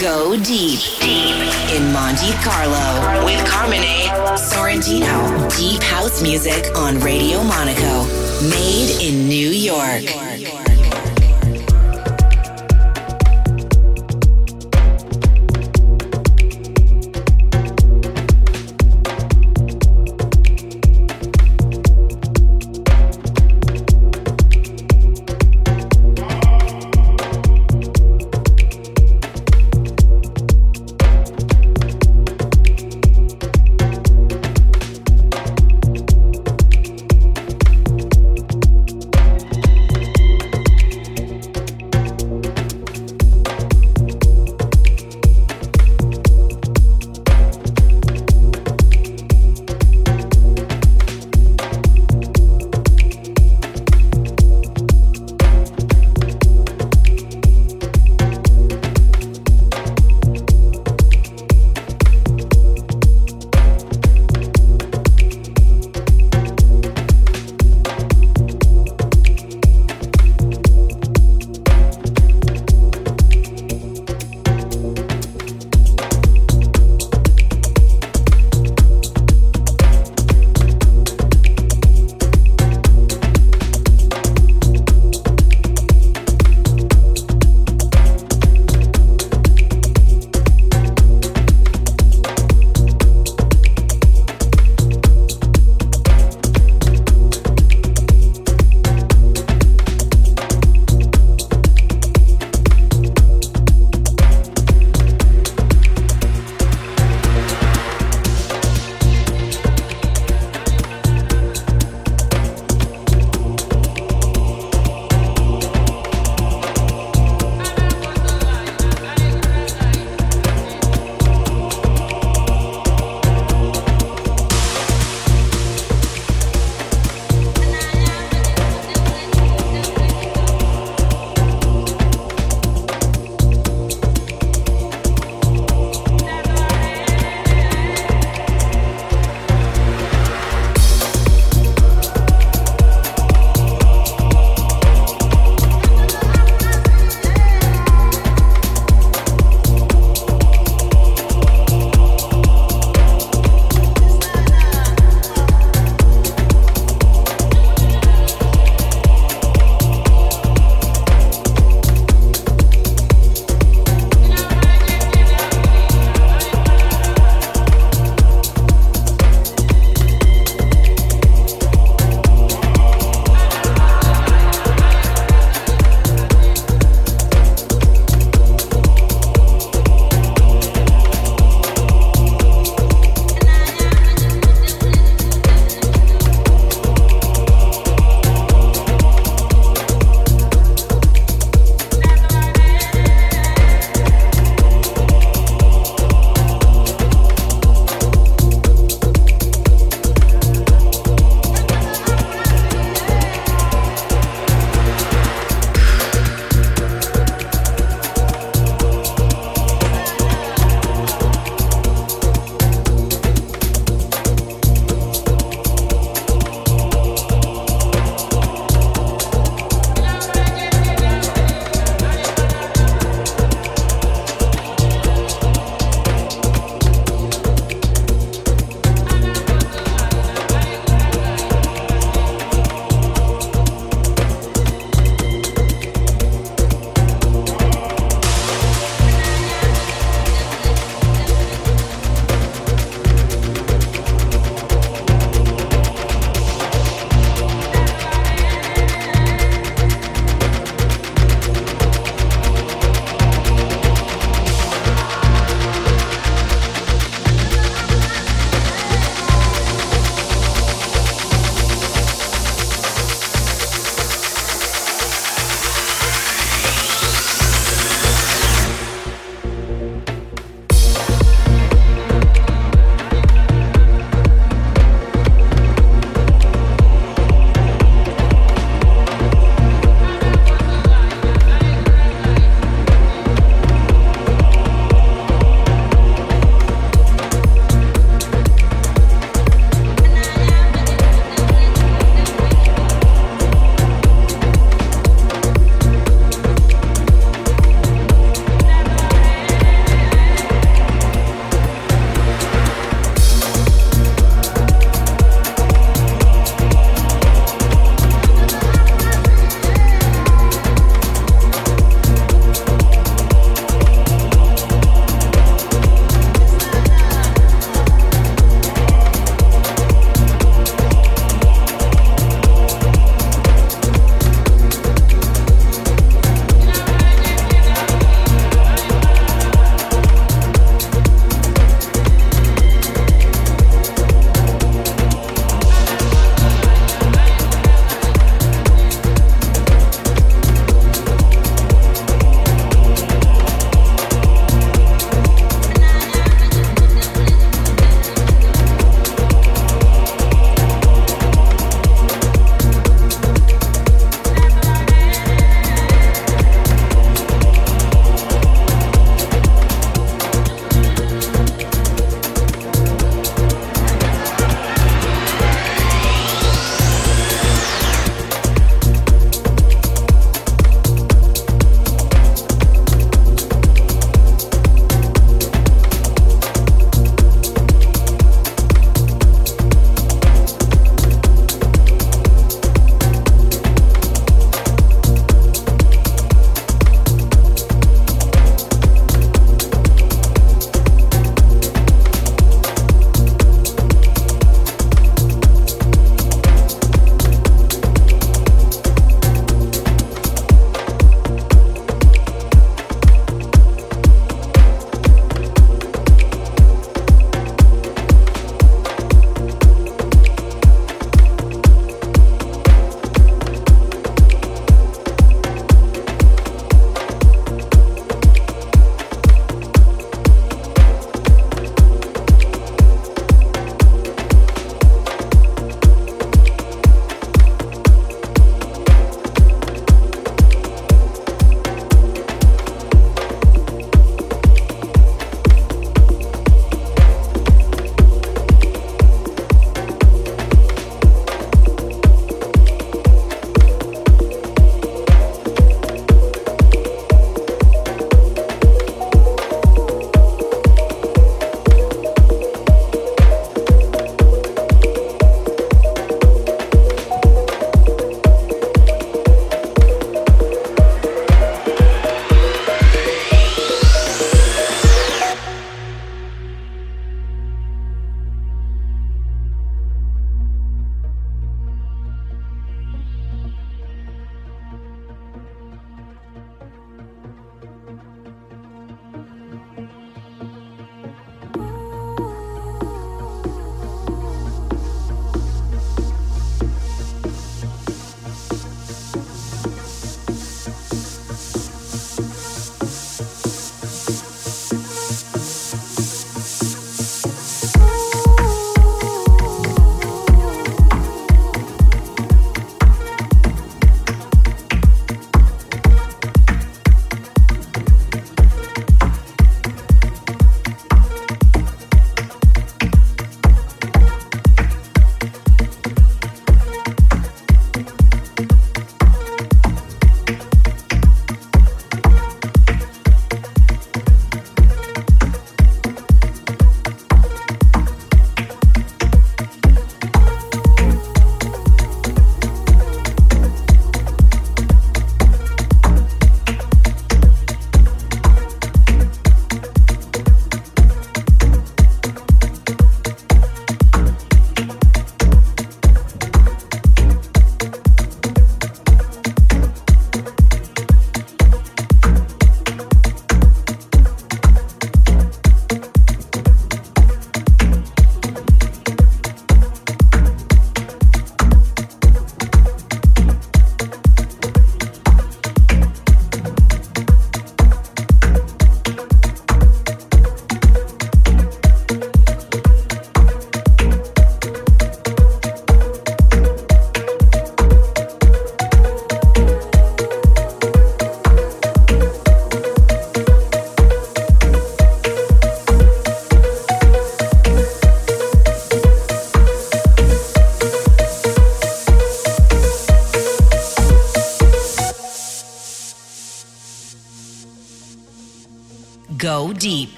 Go deep, deep. In Monte Carlo. With Carmine Sorrentino. Deep house music on Radio Monaco, made in New York.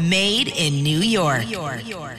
Made in New York. Go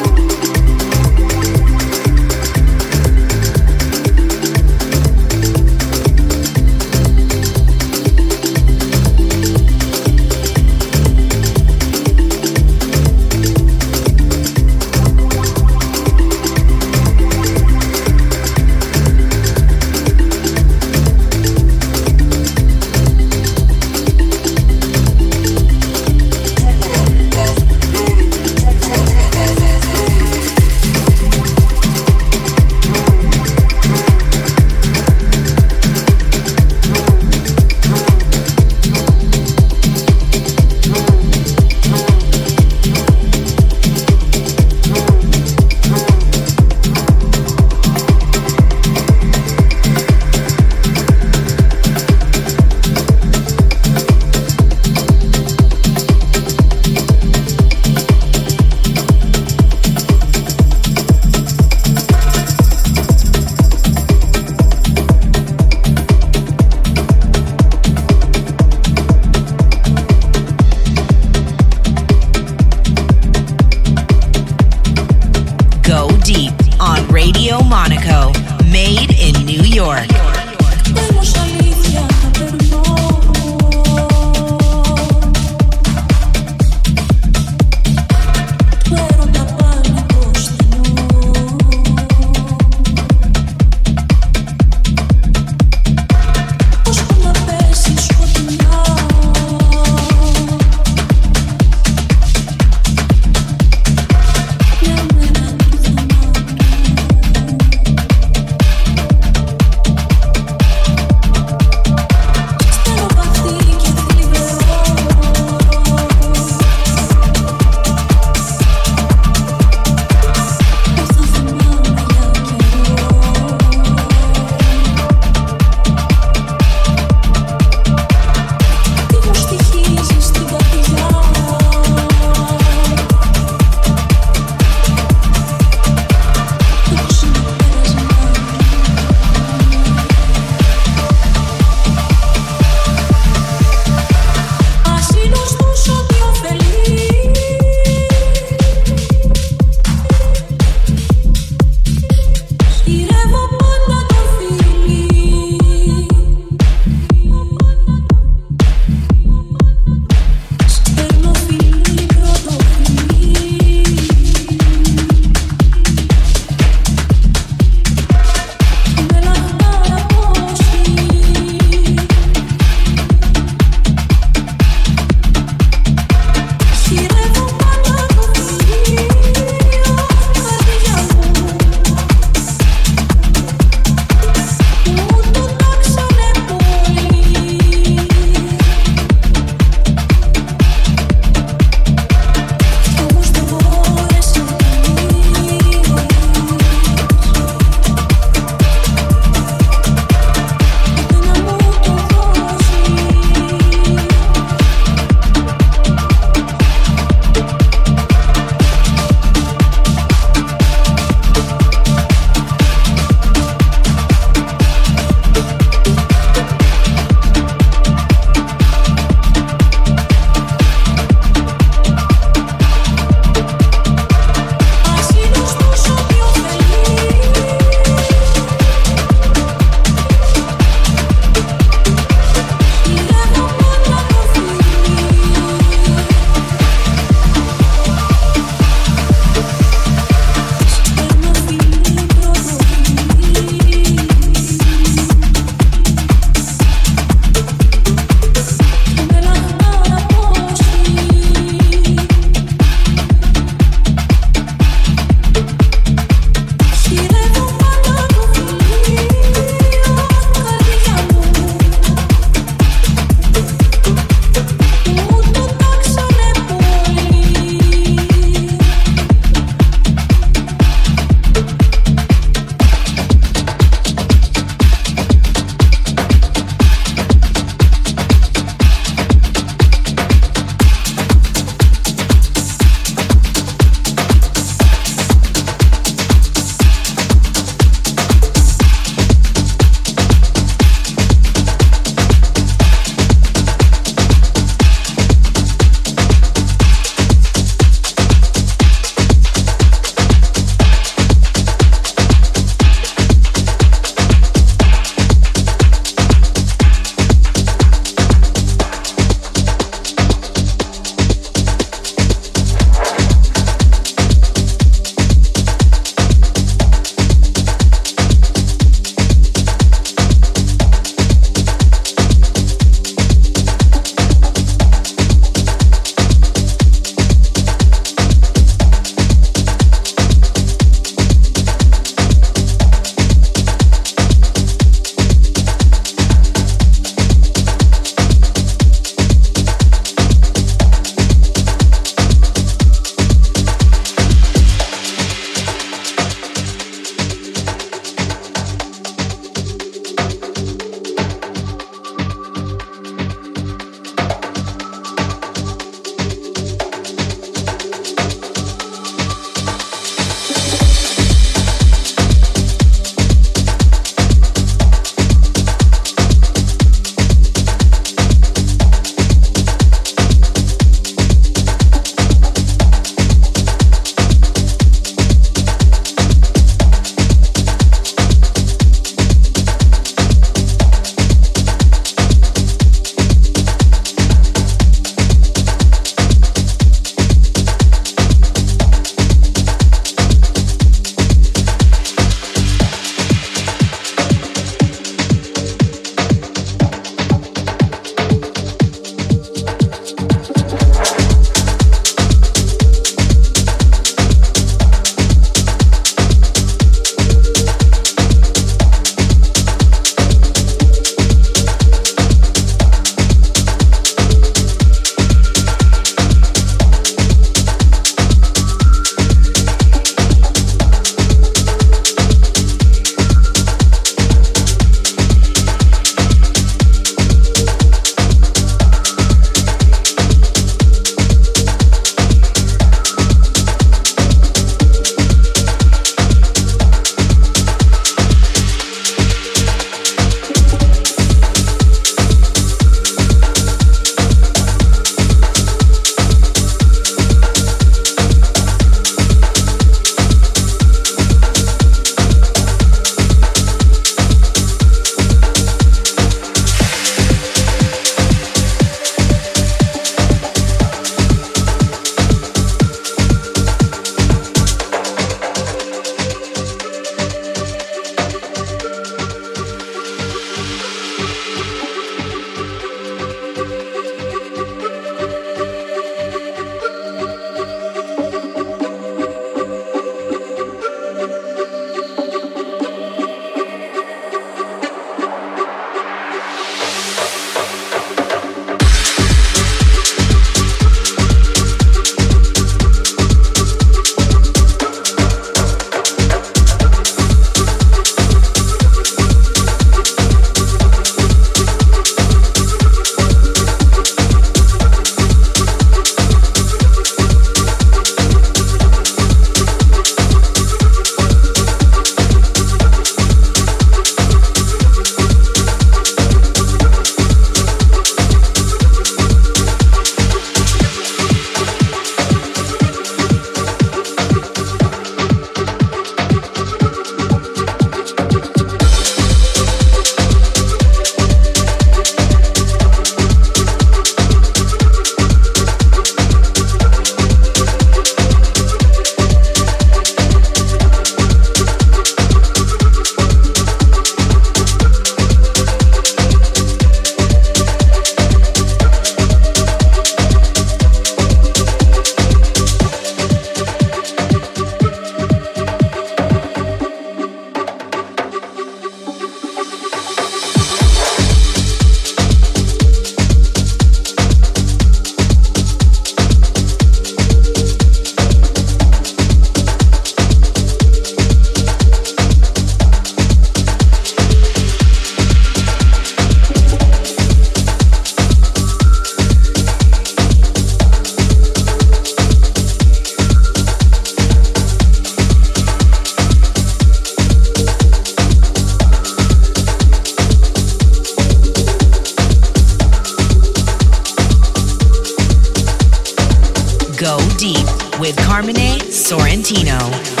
with Carmine Sorrentino.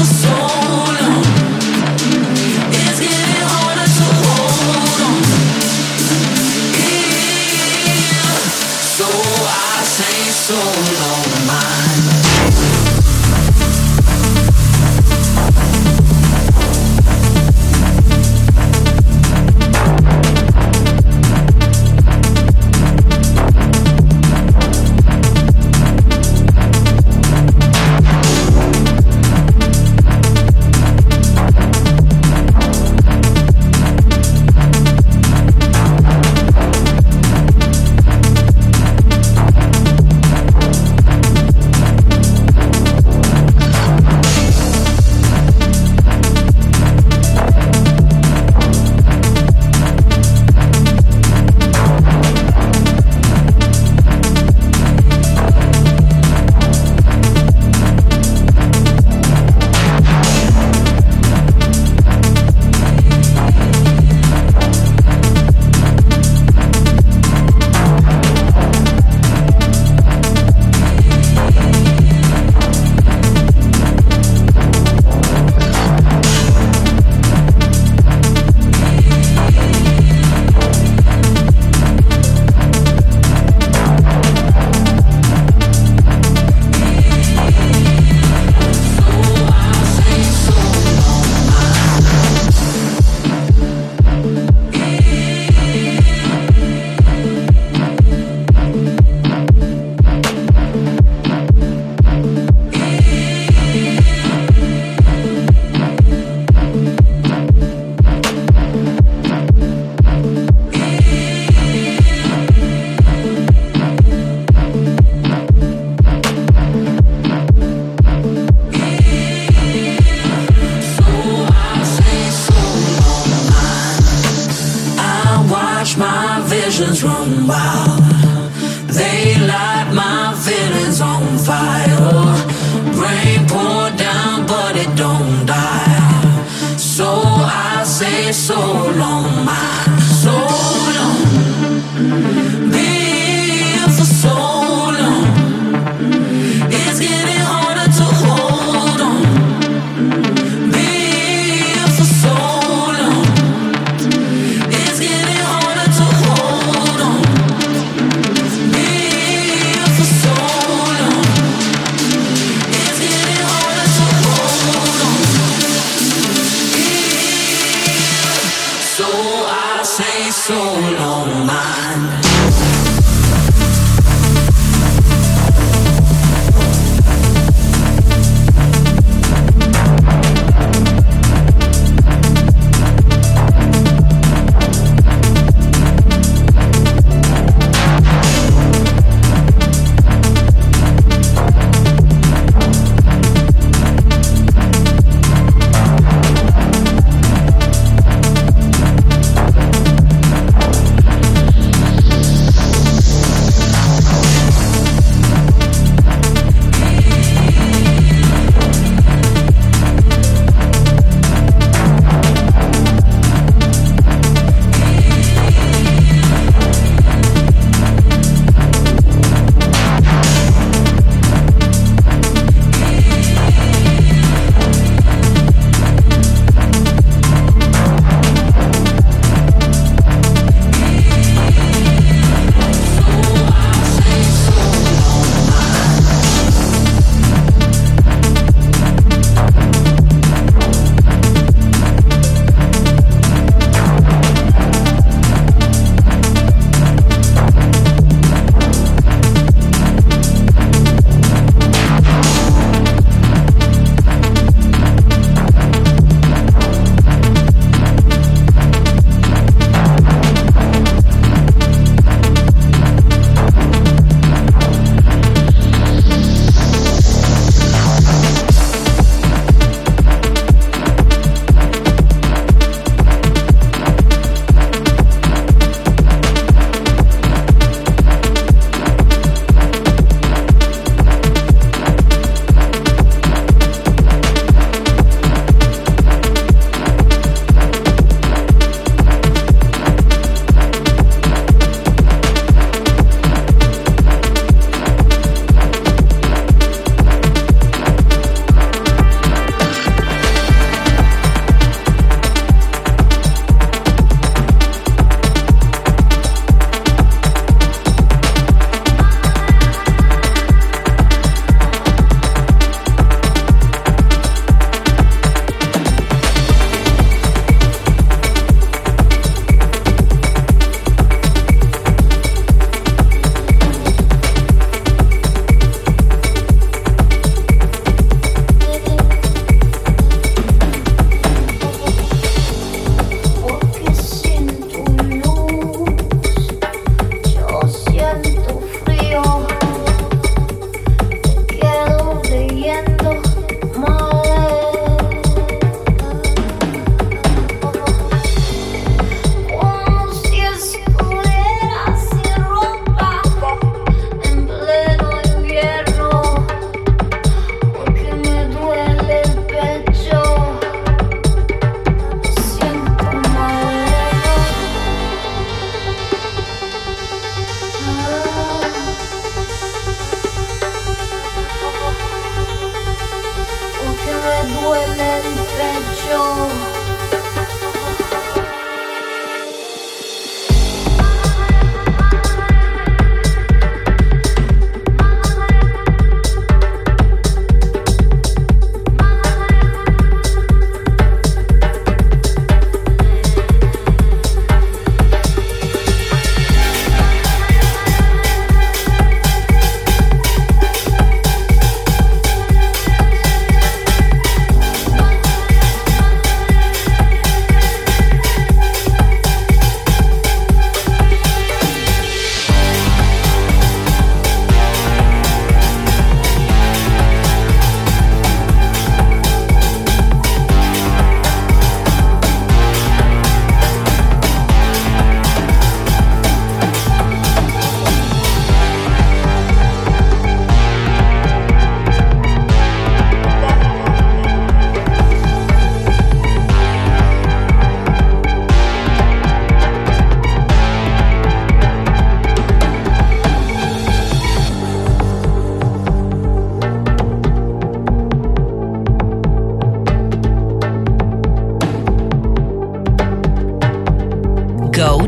for so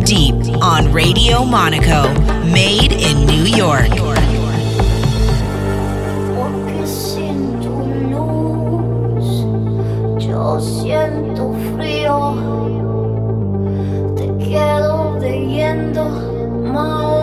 Deep on Radio Monaco, made in New York. te quedo leyendo mal.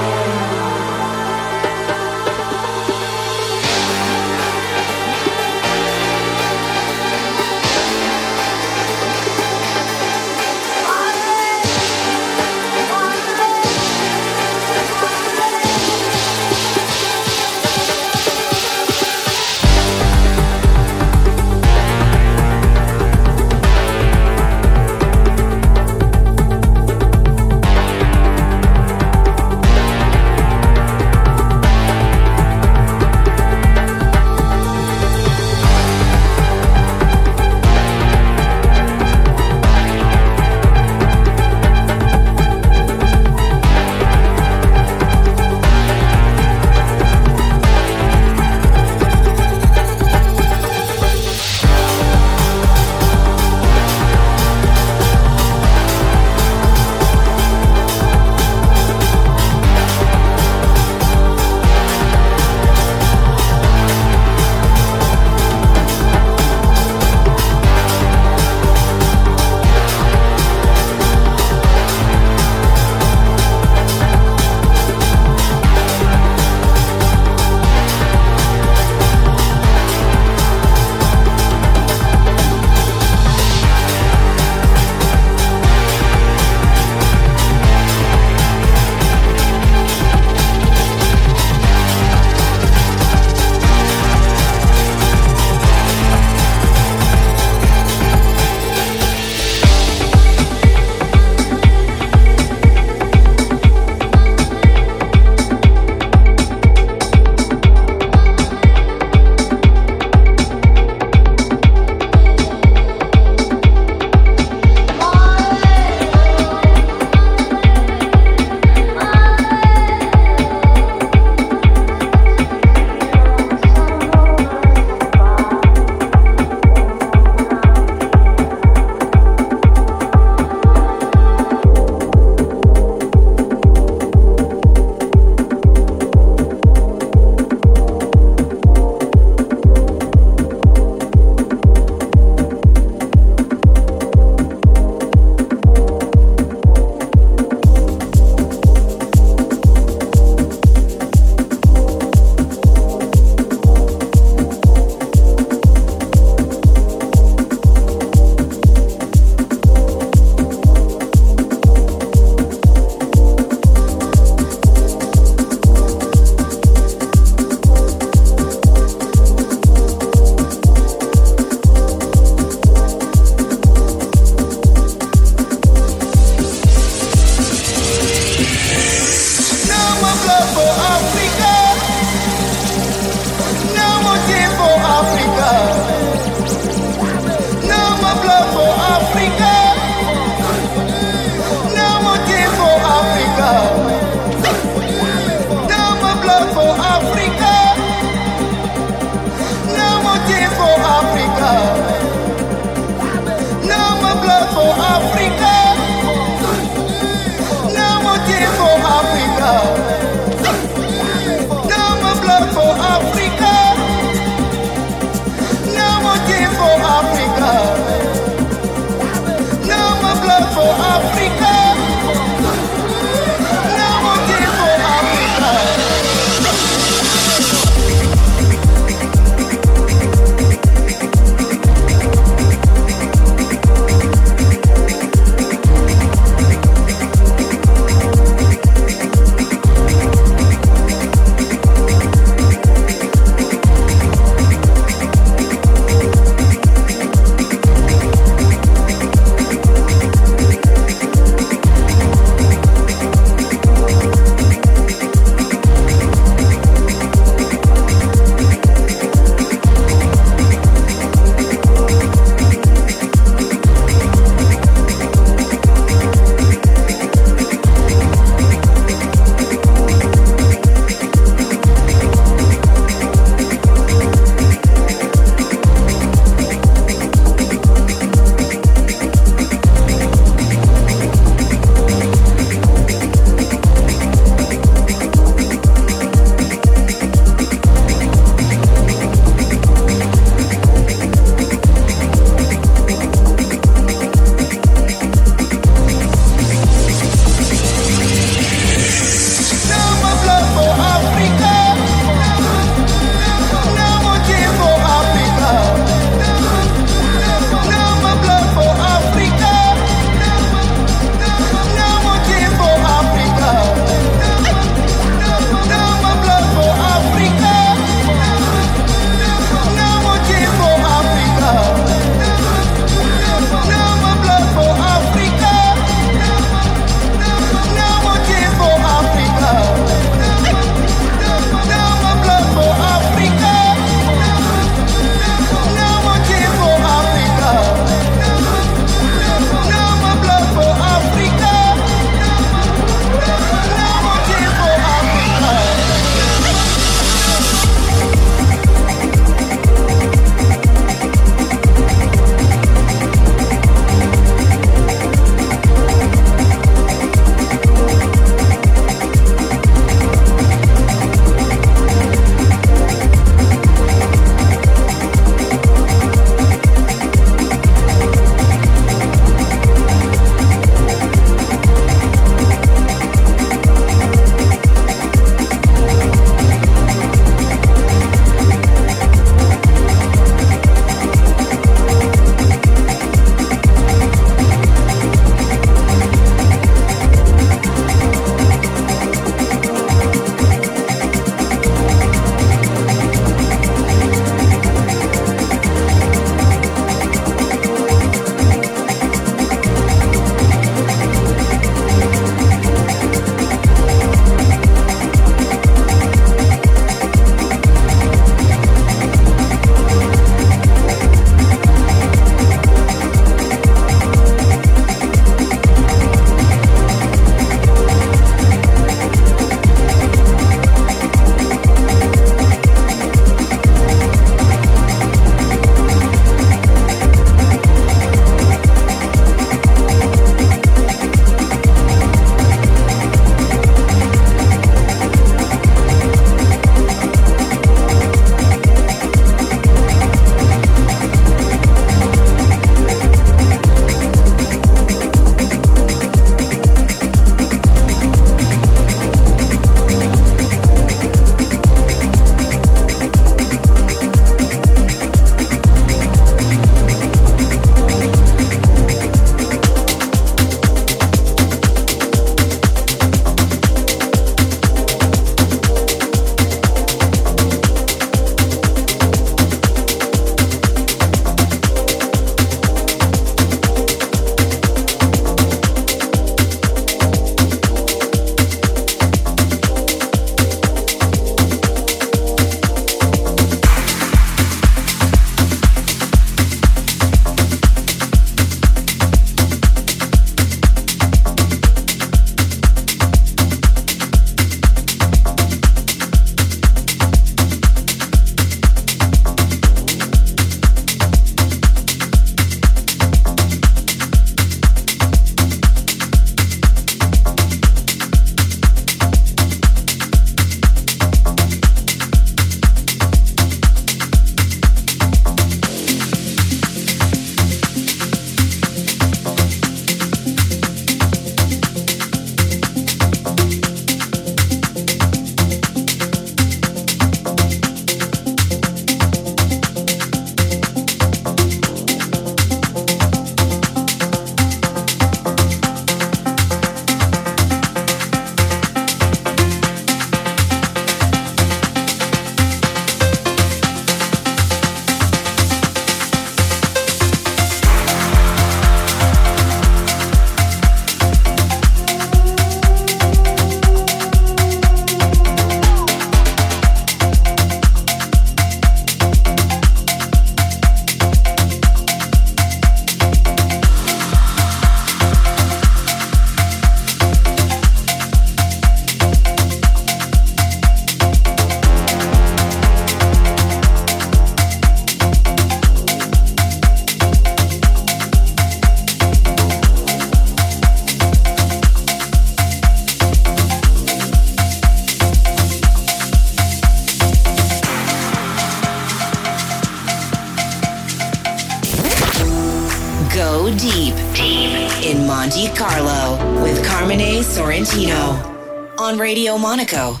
Monaco,